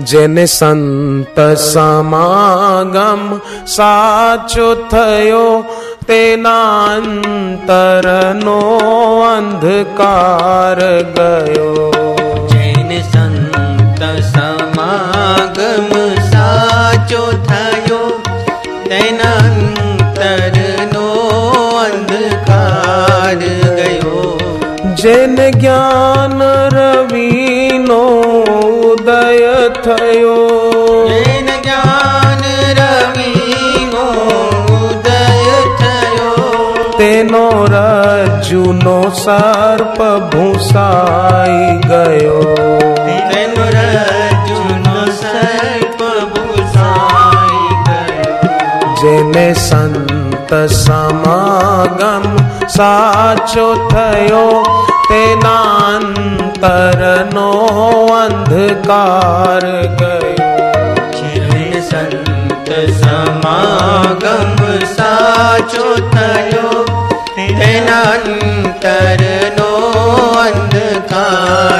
जन संत समागम साचो थयो तेनांतरनो अंधकार गयो। जन संत समागम साचो थयो तेनांतरनो अंधकार गयो। जन ज्ञान रवीनो થયો જૈન જ્ઞાન રવિનો ઉદય થયો તેનો રજ્જુનો સર્પ ભૂસાઈ ગયો તેનો રજુનો સર્પ ભૂસાઈ ગયો જેને સંત સમાગમ સાચો થયો तेनांतरनो अंधकार गयो। खिले संत समागम साचो तयो। तेनांतरनो अंधकार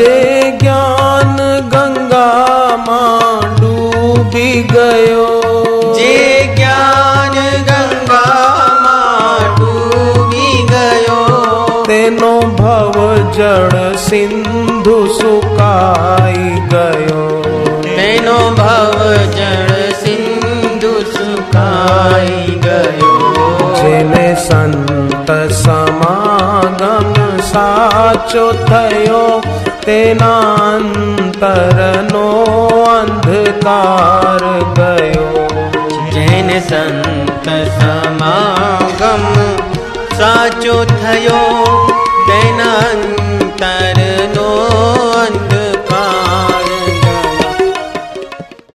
जे ज्ञान गंगा माँ डूबी गयो। जे ज्ञान गंगा माँ डूबी गयो। तेनो भव जड़ सिंधु सुकाई गयो। तेनो भव जड़ सिंधु सुकाई गयो। जेने संत समागम साचो थयो तेनांतरनो अंधकार गयो। जैन संत समागम साचो थयो तेनांत